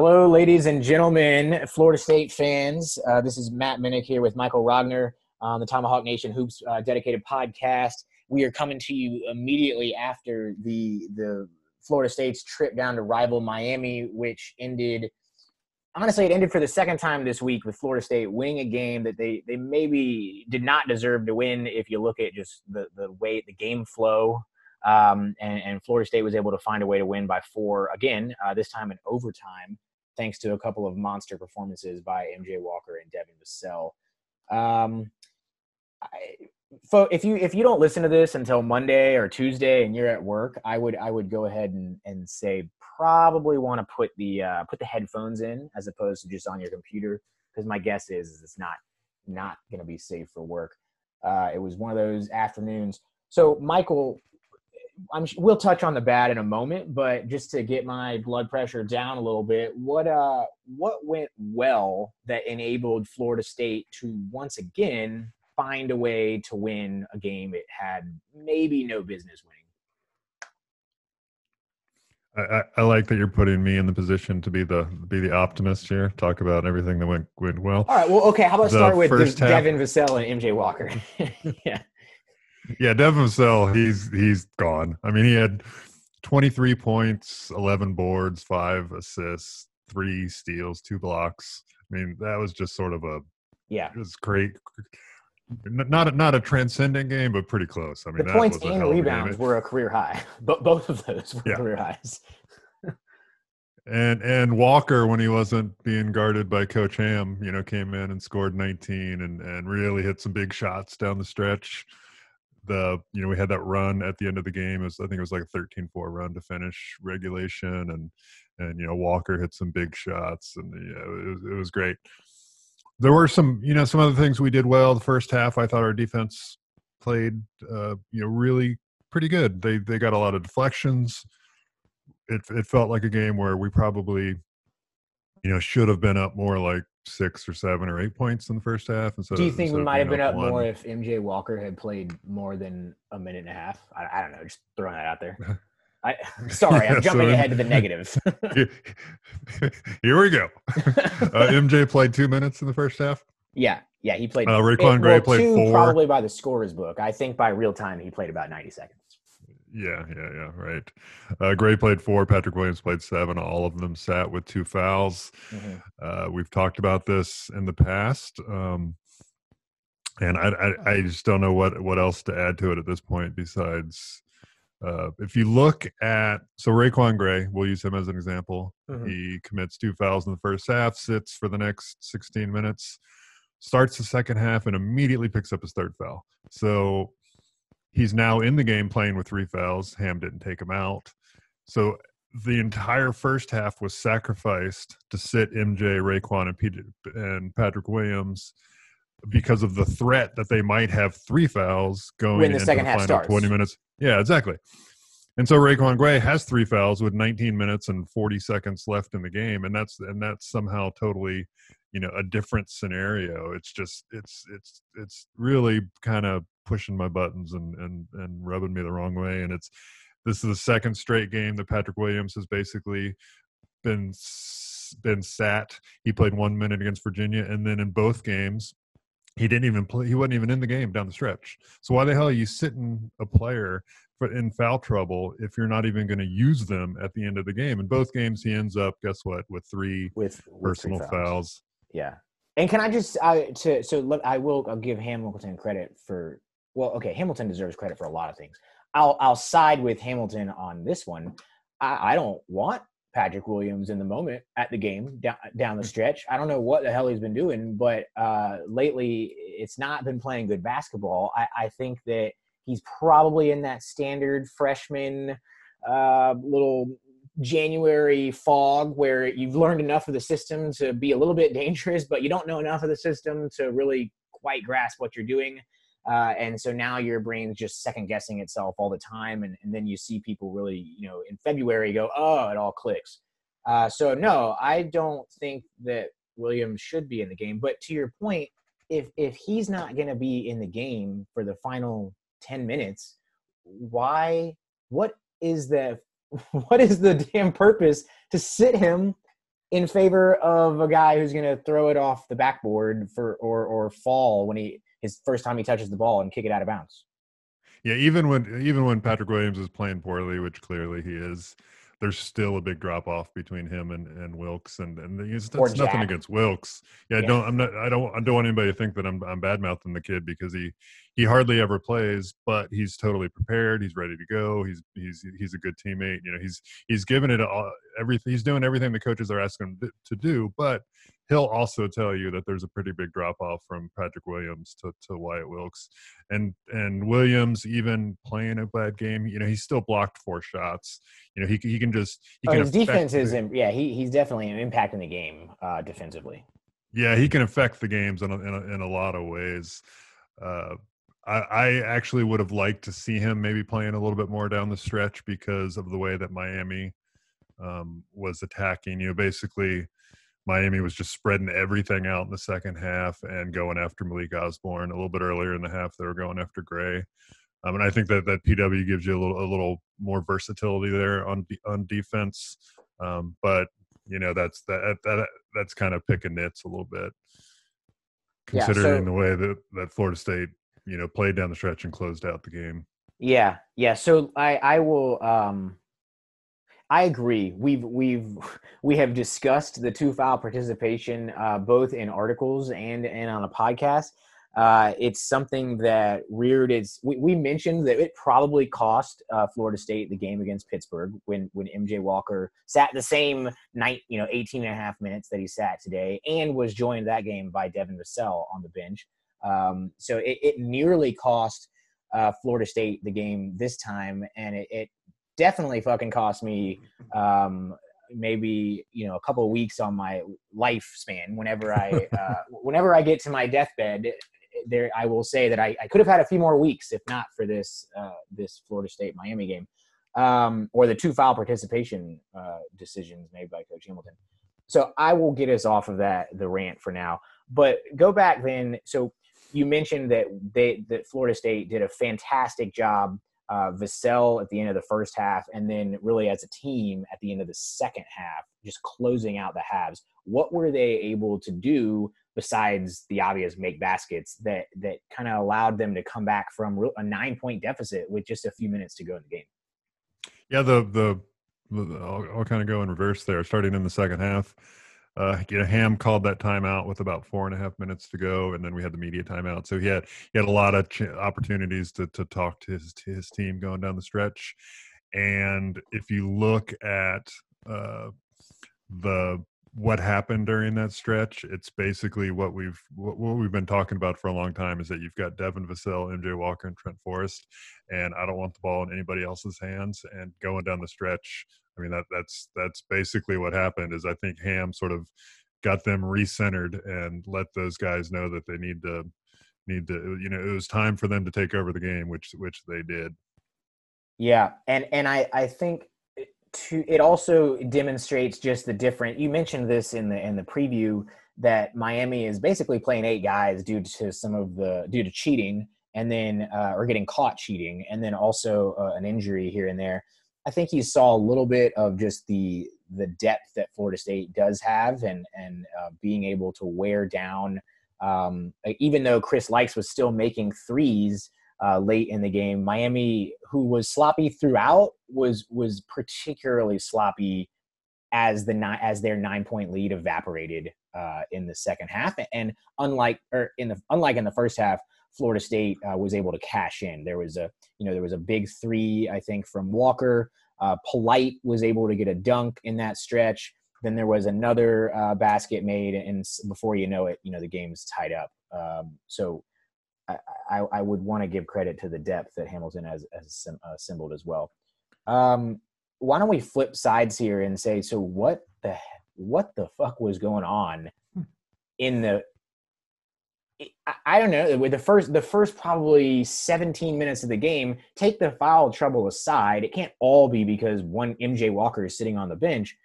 Hello, ladies and gentlemen, Florida State fans. Uh, this is Matt Minnick here with Michael Rogner on the Tomahawk Nation Hoops uh, dedicated podcast. We are coming to you immediately after the the Florida State's trip down to rival Miami, which ended. Honestly, it ended for the second time this week with Florida State winning a game that they they maybe did not deserve to win. If you look at just the the way the game flow, um, and, and Florida State was able to find a way to win by four again. Uh, this time in overtime thanks to a couple of monster performances by MJ Walker and Devin Vassell. Um, I, if you if you don't listen to this until Monday or Tuesday and you're at work, I would I would go ahead and, and say probably want to put the uh, put the headphones in as opposed to just on your computer because my guess is, is it's not not going to be safe for work. Uh, it was one of those afternoons. So Michael, I'm, we'll touch on the bad in a moment, but just to get my blood pressure down a little bit, what uh what went well that enabled Florida State to once again find a way to win a game it had maybe no business winning? I, I, like that you're putting me in the position to be the be the optimist here. Talk about everything that went went well. All right. Well, okay. How about The start with Devin Vassell and MJ Walker? yeah. Yeah, Devin Vassell, he's he's gone. I mean, he had 23 points, 11 boards, five assists, three steals, two blocks. I mean, that was just sort of a Yeah. it was great. Not a, not a transcendent game, but pretty close. I mean, The that points and rebounds were a career high. But both of those were Yeah. career highs. And and Walker, when he wasn't being guarded by Coach Ham, you know, came in and scored 19 and and really hit some big shots down the stretch. The you know we had that run at the end of the game. It was, I think it was like a 13-4 run to finish regulation, and and you know Walker hit some big shots, and it was, it was great. There were some you know some other things we did well. The first half, I thought our defense played uh, you know really pretty good. They they got a lot of deflections it it felt like a game where we probably you know should have been up more like six or seven or eight points in the first half instead Do you of, think we might have been up one. more if MJ Walker had played more than a minute and a half? I, I don't know. Just throwing that out there. I sorry, I'm Yeah, jumping so- ahead to the negative. Here we go. uh, MJ played two minutes in the first half. yeah, yeah, he played. Uh, RaiQuan Gray well, played two four. probably by the scorer's book. I think by real time he played about 90 seconds. Yeah, yeah, yeah. Right. Uh, Gray played four. Patrick Williams played seven. All of them sat with two fouls. Mhm. Uh, we've talked about this in the past, um, and I, I, I just don't know what what else to add to it at this point besides Uh, if you look at so RaiQuan Gray, we'll use him as an example. Mhm. He commits two fouls in the first half, sits for the next 16 minutes, starts the second half, and immediately picks up his third foul. So he's now in the game playing with three fouls. Ham didn't take him out. So the entire first half was sacrificed to sit MJ, RaiQuan, and, Pete, and Patrick Williams because of the threat that they might have three fouls going When the into second the half final starts. 20 minutes. Yeah, exactly. And so RaiQuan Gray has three fouls with 19 minutes and 40 seconds left in the game, and that's and that's somehow totally, you know, a different scenario. It's just it's it's it's really kind of pushing my buttons and and and rubbing me the wrong way. And it's this is the second straight game that Patrick Williams has basically been been sat. He played one minute against Virginia, and then in both games, he didn't even play. He wasn't even in the game down the stretch. So why the hell are you sitting a player for in foul trouble if you're not even going to use them at the end of the game? In both games, he ends up guess what with three with, with three personal fouls. fouls. Yeah. And can I just I to so let, I will I'll give Hamilton credit for well okay Hamilton deserves credit for a lot of things. I'll I'll side with Hamilton on this one. I, I don't want Patrick Williams in the moment at the game down, down the stretch. I don't know what the hell he's been doing, but uh, lately it's not been playing good basketball. I, I think that he's probably in that standard freshman uh, little January fog where you've learned enough of the system to be a little bit dangerous, but you don't know enough of the system to really quite grasp what you're doing. Uh, and so now your brain's just second guessing itself all the time. And, and then you see people really, you know, in February go, oh, it all clicks. Uh, so no, I don't think that Williams should be in the game. But to your point, if if he's not going to be in the game for the final ten minutes, why? What is the what is the damn purpose to sit him in favor of a guy who's going to throw it off the backboard for or or fall when he his first time he touches the ball and kick it out of bounds? Yeah, even when even when Patrick Williams is playing poorly, which clearly he is, there's still a big drop off between him and, and Wilkes, and and it's, nothing against Wilkes. Yeah, I Yeah. don't I'm not I don't I don't want anybody to think that I'm I'm bad mouthing the kid because he he hardly ever plays, but he's totally prepared. He's ready to go. He's he's he's a good teammate. You know, he's he's given it all everything. He's doing everything the coaches are asking him to do, but he'll also tell you that there's a pretty big drop off from Patrick Williams to, to Wyatt Wilkes. And and Williams even playing a bad game, you know, he's still blocked four shots. You know, he he can just he Oh, can his defense is im- yeah he he's definitely impacting the game uh, defensively. yeah, he can affect the games in a, in a, in a lot of ways. Uh, I, I actually would have liked to see him maybe playing a little bit more down the stretch because of the way that Miami um, was attacking. You know, basically, Miami was just spreading everything out in the second half and going after Malik Osborne. A little bit earlier in the half, they were going after Gray. Um, and I think that that PW gives you a little a little more versatility there on on defense. Um, but you know that's that, that that's kind of picking nits a little bit, Yeah, considering so- the way that that Florida State you know played down the stretch and closed out the game. Yeah, yeah. So I I will um I agree. We've we've we have discussed the two foul participation uh, both in articles and and on a podcast. Uh, it's something that reared its. We, we mentioned that it probably cost uh, Florida State the game against Pittsburgh when when MJ Walker sat the same night, you know, 18 and a half minutes that he sat today, and was joined that game by Devin Vassell on the bench. Um, so it, it nearly cost uh, Florida State the game this time, and it, it definitely fucking cost me um, maybe you know a couple of weeks on my lifespan. Whenever I uh, whenever I get to my deathbed, there I will say that I, I could have had a few more weeks if not for this uh, this Florida State Miami game um, or the two foul participation uh, decisions made by Coach Hamilton. So I will get us off of that the rant for now. But go back then. So you mentioned that they that Florida State did a fantastic job. Uh, Vassell at the end of the first half, and then really as a team at the end of the second half, just closing out the halves. What were they able to do besides the obvious make baskets that that kind of allowed them to come back from a nine point deficit with just a few minutes to go in the game? Yeah, the the, the I'll, I'll kind of go in reverse there. Starting in the second half, Uh, you know, Ham called that timeout with about four and a half minutes to go, and then we had the media timeout. So he had he had a lot of ch- opportunities to to talk to his to his team going down the stretch. And if you look at uh, the what happened during that stretch, it's basically what we've what, we've been talking about for a long time is that you've got Devin Vassell, MJ Walker, and Trent Forrest, and I don't want the ball in anybody else's hands. And going down the stretch, I mean that that's that's basically what happened. Is I think Ham sort of got them recentered and let those guys know that they need to need to you know it was time for them to take over the game, which which they did. Yeah, and and I I think to it also demonstrates just the different you mentioned this in the in the preview that Miami is basically playing eight guys due to some of the due to cheating and then uh, or getting caught cheating and then also uh, an injury here and there. I think you saw a little bit of just the the depth that Florida State does have and and uh, being able to wear down um, even though Chris Lykes was still making threes uh, late in the game. Miami, who was sloppy throughout, was was particularly sloppy as the ni- as their nine point lead evaporated uh, in the second half. And unlike or in the unlike in the first half, Florida State uh, was able to cash in. There was a you know there was a big three I think from Walker. Uh, Polite was able to get a dunk in that stretch. Then there was another uh, basket made, and before you know it, you know the game's tied up. Um, so I, I, would want to give credit to the depth that Hamilton has, has assembled as well. Um, why don't we flip sides here and say, so what the what the fuck was going on in the? I, I don't know. With the first the first probably 17 minutes of the game, take the foul trouble aside. It can't all be because one MJ Walker is sitting on the bench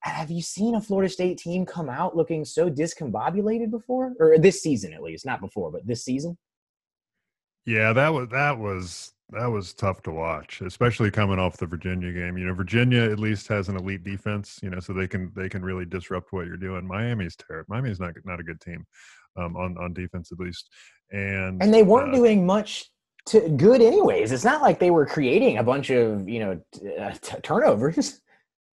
have you seen a Florida State team come out looking so discombobulated before, or this season at least? Not before, but this season. Yeah, that was that was that was tough to watch, especially coming off the Virginia game. You know, Virginia at least has an elite defense, you know, so they can they can really disrupt what you're doing. Miami's terrible. Miami's not not a good team um, on on defense at least, and and they weren't uh, doing much to good anyways. It's not like they were creating a bunch of you know t- uh, t- turnovers.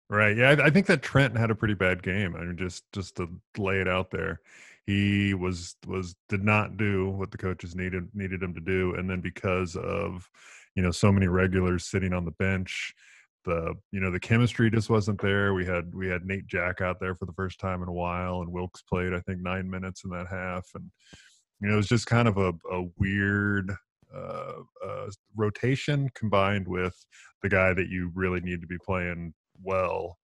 Right. Yeah, I, I, think that Trent had a pretty bad game. I mean, just just to lay it out there, he was was did not do what the coaches needed needed him to do, and then because of you know so many regulars sitting on the bench, the you know the chemistry just wasn't there. We had we had Nate Jack out there for the first time in a while, and Wilkes played I think nine minutes in that half, and you know it was just kind of a, a weird uh, uh, rotation combined with the guy that you really need to be playing well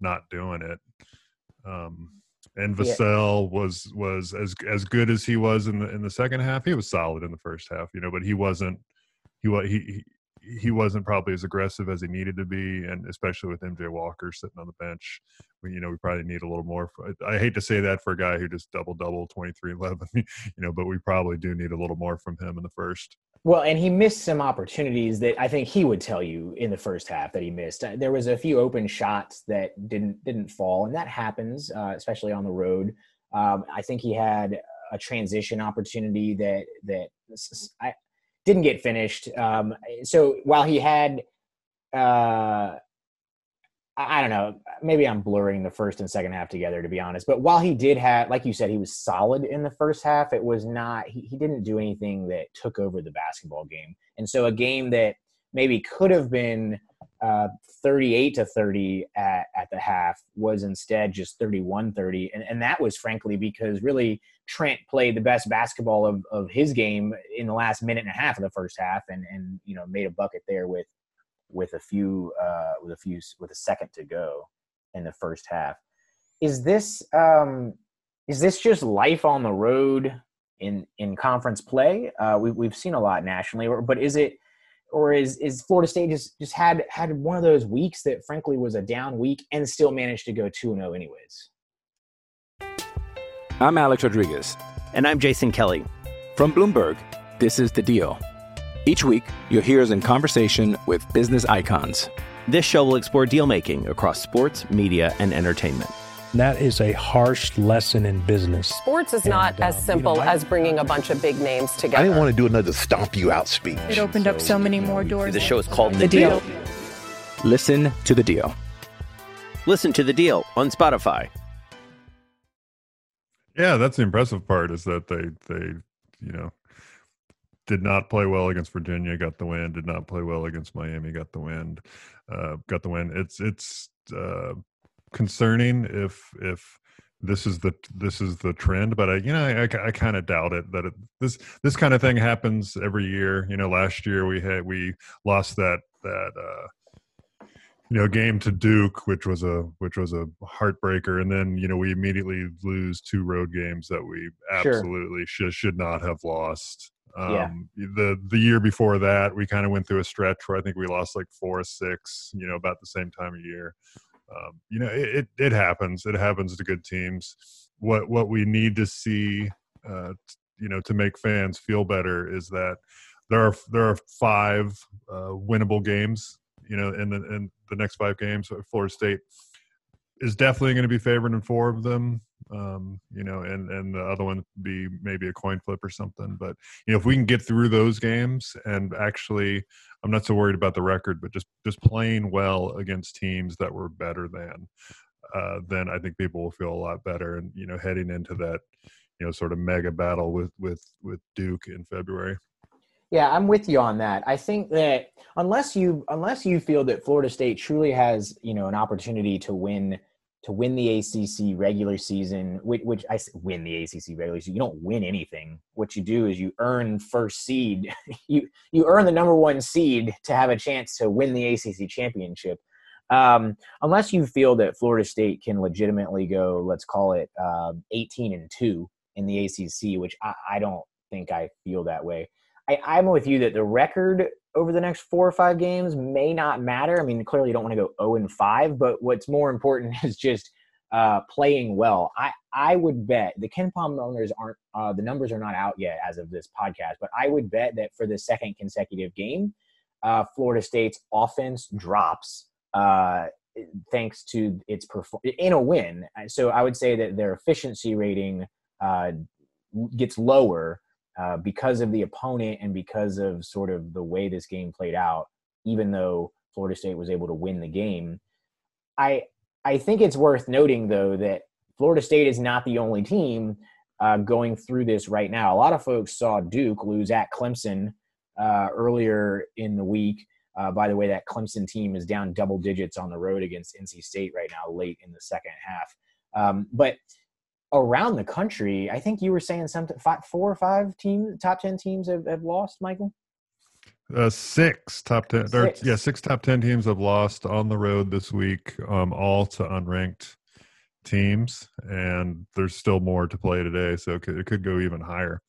not doing it. Um, and Vassell yeah. was was as as good as he was in the in the second half. He was solid in the first half, you know, but he wasn't he was he he wasn't probably as aggressive as he needed to be, and especially with MJ Walker sitting on the bench, we, you know, we probably need a little more. For, I hate to say that for a guy who just double double 23 11, you know, but we probably do need a little more from him in the first. Well, and he missed some opportunities that I think he would tell you in the first half that he missed. Uh, there was a few open shots that didn't didn't fall, and that happens, uh, especially on the road. Um, I think he had a transition opportunity that that I didn't get finished. Um, so while he had uh, I don't know. Maybe I'm blurring the first and second half together, to be honest. But while he did have, like you said, he was solid in the first half, it was not, he, he didn't do anything that took over the basketball game. And so a game that maybe could have been uh, 38 to 30 at, at the half was instead just 31 30. And, and that was frankly because really Trent played the best basketball of, of his game in the last minute and a half of the first half and, and you know, made a bucket there with with a few uh, with a few with a second to go in the first half. Is this um, is this just life on the road in in conference play? Uh, we, we've seen a lot nationally, but is it or is is Florida State just just had had one of those weeks that frankly was a down week and still managed to go two and zero oh anyways? I'm Alex Rodriguez, and I'm Jason Kelly from Bloomberg. This is the Deal. Each week, you'll hear us in conversation with business icons. This show will explore deal making across sports, media, and entertainment. That is a harsh lesson in business. Sports is and, not as simple you know, I, as bringing a bunch of big names together. I didn't want to do another stomp you out speech. It opened so, up so many more doors. The show is called The, the deal. deal. Listen to the deal. Listen to the deal on Spotify. Yeah, that's the impressive part is that they they you know did not play well against Virginia, got the win. Did not play well against Miami, got the win. Uh, got the win. It's it's uh, concerning if if this is the this is the trend but i you know i, I, I kind of doubt it that it, this this kind of thing happens every year you know last year we had we lost that that uh you know game to duke which was a which was a heartbreaker and then you know we immediately lose two road games that we absolutely sure. should should not have lost um, yeah. the the year before that we kind of went through a stretch where i think we lost like four or six you know about the same time of year um, you know it, it happens it happens to good teams. What what we need to see uh, you know to make fans feel better is that there are there are five uh, winnable games you know in the in the next five games florida state. Is definitely going to be favored in four of them um, you know, and and the other one be maybe a coin flip or something. But you know, if we can get through those games and actually, I'm not so worried about the record, but just just playing well against teams that were better than, uh, then I think people will feel a lot better. And you know, heading into that, you know, sort of mega battle with with with Duke in February. Yeah, I'm with you on that. I think that unless you unless you feel that Florida State truly has, you know, an opportunity to win to win the ACC regular season, which, which, I win the ACC regular season. You don't win anything. What you do is you earn first seed. you you earn the number one seed to have a chance to win the ACC championship. Um, unless you feel that Florida State can legitimately go, let's call it uh, 18 and two in the ACC, which I, I don't think I feel that way. I, I'm with you that the record over the next four or five games may not matter. I mean, clearly you don't want to go 0 and 5, but what's more important is just uh, playing well. I, I would bet the KenPom owners aren't, uh, the numbers are not out yet as of this podcast, but I would bet that for the second consecutive game, uh, Florida State's offense drops uh, thanks to its perform in a win. So I would say that their efficiency rating uh, gets lower uh, because of the opponent and because of sort of the way this game played out, even though Florida State was able to win the game. I I think it's worth noting though that Florida State is not the only team uh, going through this right now. A lot of folks saw Duke lose at Clemson uh, earlier in the week. Uh, by the way, that Clemson team is down double digits on the road against NC State right now, late in the second half. Um, but around the country, I think you were saying something five, four or five teams, top ten teams have, have lost. Michael, uh, six top ten. Six. yeah, six top ten teams have lost on the road this week, um, all to unranked teams, and there's still more to play today, so it could, it could go even higher.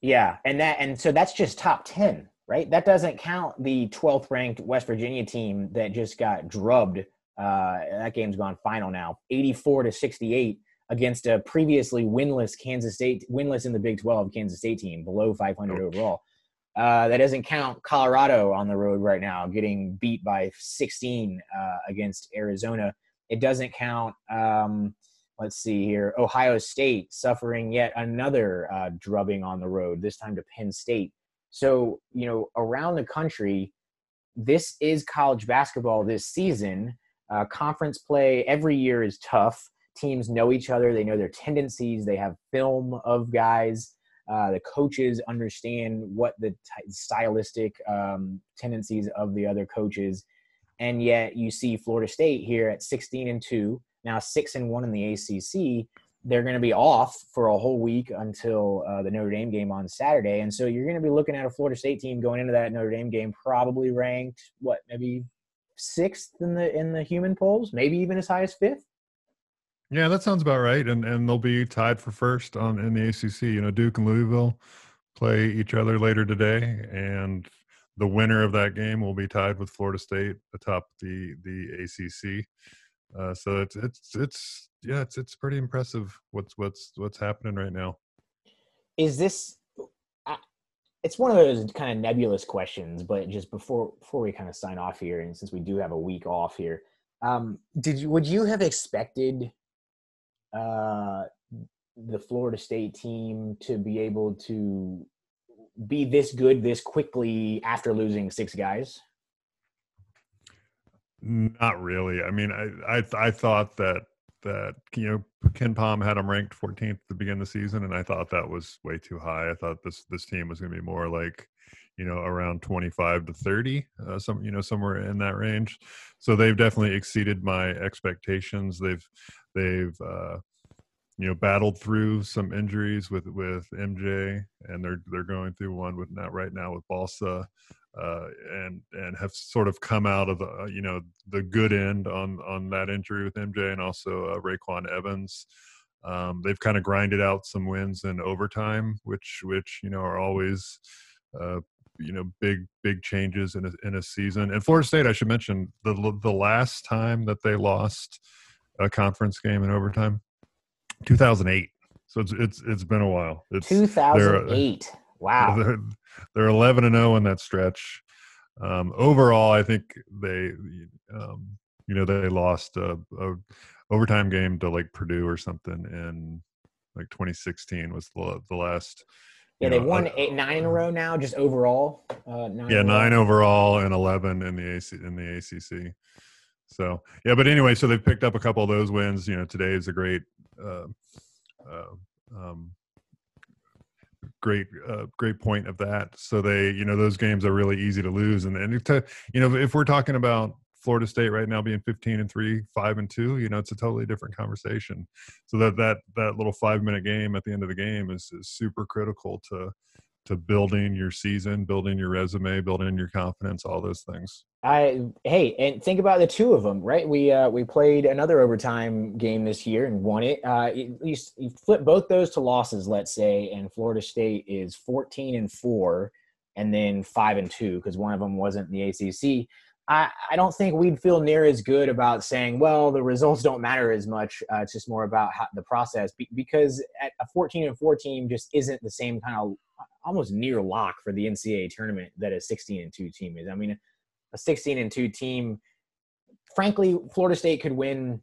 Yeah, and that and so that's just top ten, right? That doesn't count the 12th ranked West Virginia team that just got drubbed. Uh, that game's gone final now, 84 to 68 against a previously winless Kansas State, winless in the Big 12 Kansas State team, below 500 overall. Uh, that doesn't count Colorado on the road right now, getting beat by 16 uh, against Arizona. It doesn't count, um, let's see here, Ohio State suffering yet another uh, drubbing on the road, this time to Penn State. So, you know, around the country, this is college basketball this season. Uh, conference play every year is tough teams know each other, they know their tendencies, they have film of guys. Uh, the coaches understand what the t- stylistic um, tendencies of the other coaches, and yet you see Florida State here at 16 and two, now six and one in the ACC. They're going to be off for a whole week until uh, the Notre Dame game on Saturday, and so you're going to be looking at a Florida State team going into that Notre Dame game probably ranked what maybe sixth in the in the human polls, maybe even as high as fifth. Yeah, that sounds about right. And and they'll be tied for first on in the ACC. You know, Duke and Louisville play each other later today, and the winner of that game will be tied with Florida State atop the the ACC. Uh, so it's it's it's yeah, it's it's pretty impressive what's what's what's happening right now. Is this? It's one of those kind of nebulous questions, but just before before we kind of sign off here, and since we do have a week off here, um, did you would you have expected uh, the Florida State team to be able to be this good this quickly after losing six guys? Not really. I mean, I I, I thought that that you know KenPom had them ranked 14th at the beginning of the season, and I thought that was way too high. I thought this this team was going to be more like you know around 25 to 30, uh, some you know somewhere in that range. So they've definitely exceeded my expectations. They've they've uh, you know battled through some injuries with with MJ, and they're they're going through one with now right now with Balsa uh, and and have sort of come out of the uh, you know the good end on on that injury with MJ and also uh, RayQuan Evans. Um, they've kind of grinded out some wins in overtime, which which you know are always uh, you know big big changes in a, in a season. And Florida State, I should mention the the last time that they lost a conference game in overtime, 2008. So it's it's it's been a while. It's 2008. Wow. They're, they're 11 and 0 in that stretch. Um, overall, I think they, um, you know, they lost a, a, overtime game to like Purdue or something in like 2016 was the, the last. Yeah, they've won eight, nine in a row now, just overall. Uh, nine yeah, nine overall and 11 in the AC in the ACC. So yeah, but anyway, so they've picked up a couple of those wins. You know, today is a great uh, uh, um, great uh, great point of that so they you know those games are really easy to lose and and to you know if we're talking about Florida State right now being 15 and 3, 5 and 2, you know, it's a totally different conversation. So that that that little 5-minute game at the end of the game is, is super critical to to building your season, building your resume, building your confidence, all those things. I hey, and think about the two of them, right? We uh, we played another overtime game this year and won it. Uh, you, you flip both those to losses, let's say, and Florida State is fourteen and four, and then five and two because one of them wasn't the ACC. I, I don't think we'd feel near as good about saying, well, the results don't matter as much. Uh, it's just more about how, the process Be- because at a 14 and 4 team just isn't the same kind of almost near lock for the NCAA tournament that a 16 and 2 team is. I mean, a 16 and 2 team, frankly, Florida State could win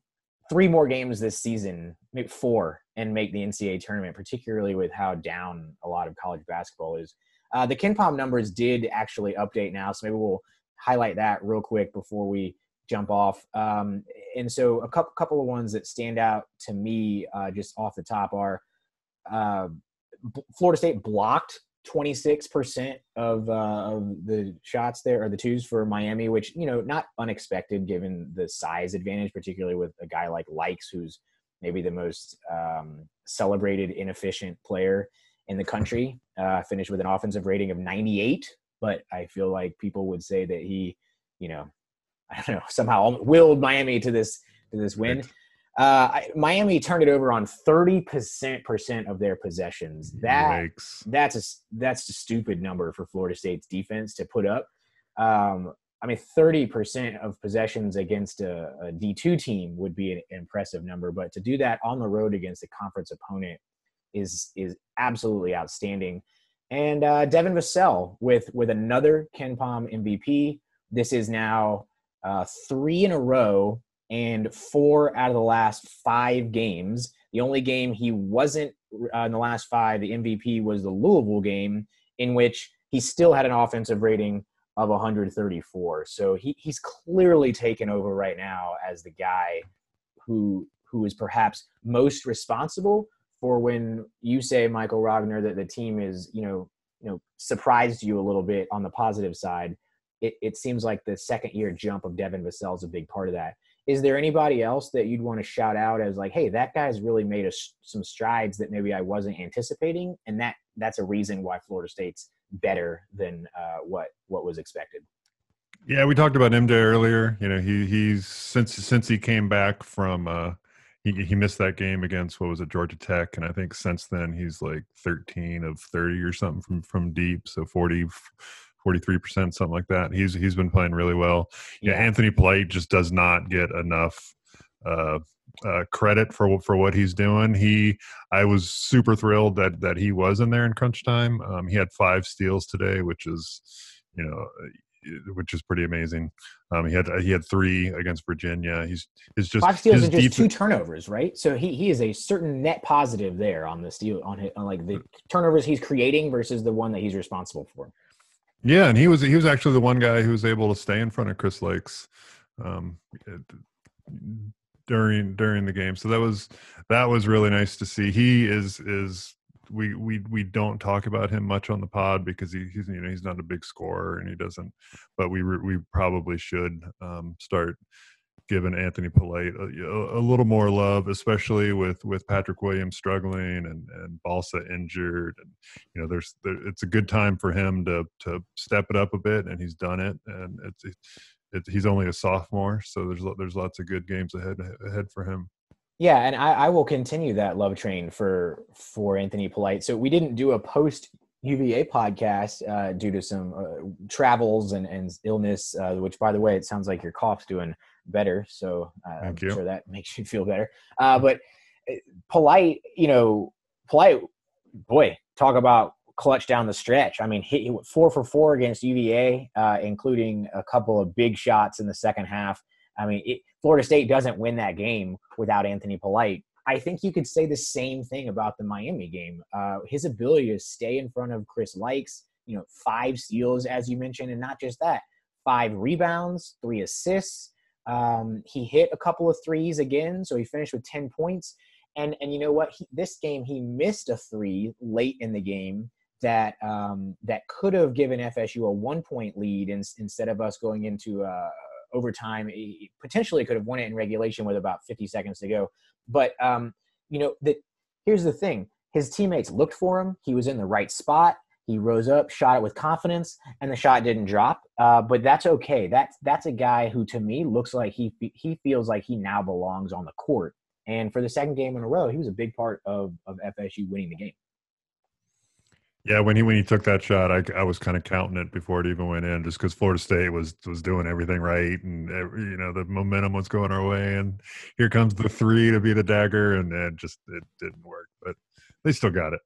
three more games this season, maybe four, and make the NCAA tournament, particularly with how down a lot of college basketball is. Uh, the KenPom numbers did actually update now, so maybe we'll highlight that real quick before we jump off. Um, and so, a couple couple of ones that stand out to me uh, just off the top are uh, Florida State blocked 26% of, uh, of the shots there or the twos for Miami, which, you know, not unexpected given the size advantage, particularly with a guy like Lykes, who's maybe the most um, celebrated inefficient player in the country. Uh, finished with an offensive rating of 98, but I feel like people would say that he, you know, I don't know, somehow willed Miami to this to this win. Uh, Miami turned it over on thirty percent percent of their possessions. That Yikes. that's a that's a stupid number for Florida State's defense to put up. Um, I mean, thirty percent of possessions against a a D two team would be an impressive number, but to do that on the road against a conference opponent is is absolutely outstanding. And uh, Devin Vassell with with another KenPom MVP. This is now uh, three in a row and four out of the last five games. The only game he wasn't uh, in the last five, the MVP was the Louisville game, in which he still had an offensive rating of 134. So he, he's clearly taken over right now as the guy who who is perhaps most responsible for when you say Michael Rogner that the team is you know you know surprised you a little bit on the positive side. It, it seems like the second year jump of Devin Vassell is a big part of that is there anybody else that you'd want to shout out as like hey that guy's really made a, some strides that maybe i wasn't anticipating and that that's a reason why florida state's better than uh, what what was expected yeah we talked about mj earlier you know he he's since since he came back from uh he, he missed that game against what was it Georgia Tech, and I think since then he's like 13 of 30 or something from from deep, so 40 43 percent, something like that. He's he's been playing really well. Yeah, yeah Anthony Polite just does not get enough uh, uh, credit for for what he's doing. He, I was super thrilled that that he was in there in crunch time. Um, he had five steals today, which is, you know, which is pretty amazing. Um, he had he had three against Virginia. He's he's just five steals and just two turnovers, right? So he, he is a certain net positive there on the steal on, his, on like the turnovers he's creating versus the one that he's responsible for. Yeah, and he was he was actually the one guy who was able to stay in front of Chris Lykes Um, during during the game. So that was that was really nice to see. He is is we we we don't talk about him much on the pod because he, he's you know he's not a big scorer and he doesn't. But we we probably should um, start giving Anthony Polite a, a, little more love, especially with with Patrick Williams struggling and and Balsa injured, and you know there's there, it's a good time for him to to step it up a bit, and he's done it, and it's. It, he's only a sophomore, so there's there's lots of good games ahead ahead for him. Yeah, and I, I will continue that love train for for Anthony Polite. So we didn't do a post UVA podcast uh, due to some uh, travels and, and illness, uh, which, by the way, it sounds like your cough's doing better. So uh, I'm you. sure that makes you feel better. Uh, but uh, polite, you know, polite, boy, talk about clutch down the stretch. I mean, he, he four for four against UVA, uh, including a couple of big shots in the second half. I mean, it, Florida State doesn't win that game without Anthony Polite. I think you could say the same thing about the Miami game. Uh, his ability to stay in front of Chris Lykes, you know, five steals, as you mentioned, and not just that, five rebounds, three assists. Um, he hit a couple of threes again, so he finished with 10 points. And, and you know what? He, this game, he missed a three late in the game that um, that could have given FSU a one point lead in, instead of us going into uh, overtime. He potentially could have won it in regulation with about 50 seconds to go. But um, you know that here's the thing: his teammates looked for him. He was in the right spot. He rose up, shot it with confidence, and the shot didn't drop. Uh, but that's okay. That's that's a guy who, to me, looks like he he feels like he now belongs on the court. And for the second game in a row, he was a big part of of FSU winning the game. Yeah, when he when he took that shot, I, I was kind of counting it before it even went in, just because Florida State was was doing everything right, and you know the momentum was going our way, and here comes the three to be the dagger, and it just it didn't work, but they still got it.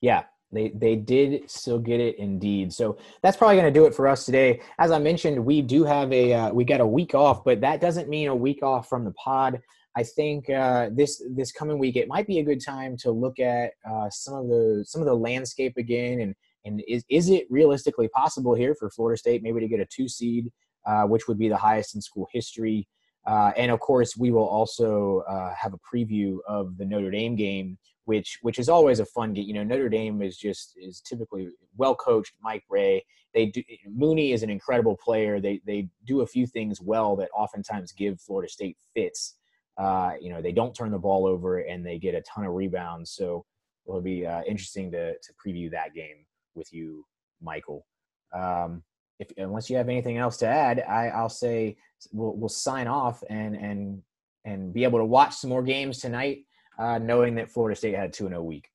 Yeah, they they did still get it indeed. So that's probably going to do it for us today. As I mentioned, we do have a uh, we got a week off, but that doesn't mean a week off from the pod. I think uh, this this coming week it might be a good time to look at uh, some of the some of the landscape again and and is is it realistically possible here for Florida State maybe to get a two seed, uh, which would be the highest in school history. Uh, and of course, we will also uh, have a preview of the Notre Dame game, which which is always a fun game. You know, Notre Dame is just is typically well coached. Mike Brey, they do. Mooney is an incredible player. They they do a few things well that oftentimes give Florida State fits. Uh, you know, they don't turn the ball over and they get a ton of rebounds. So it'll be uh, interesting to, to preview that game with you, Michael. Um, if unless you have anything else to add, I, I'll say we'll, we'll sign off and and and be able to watch some more games tonight, uh, knowing that Florida State had a two and zero oh week.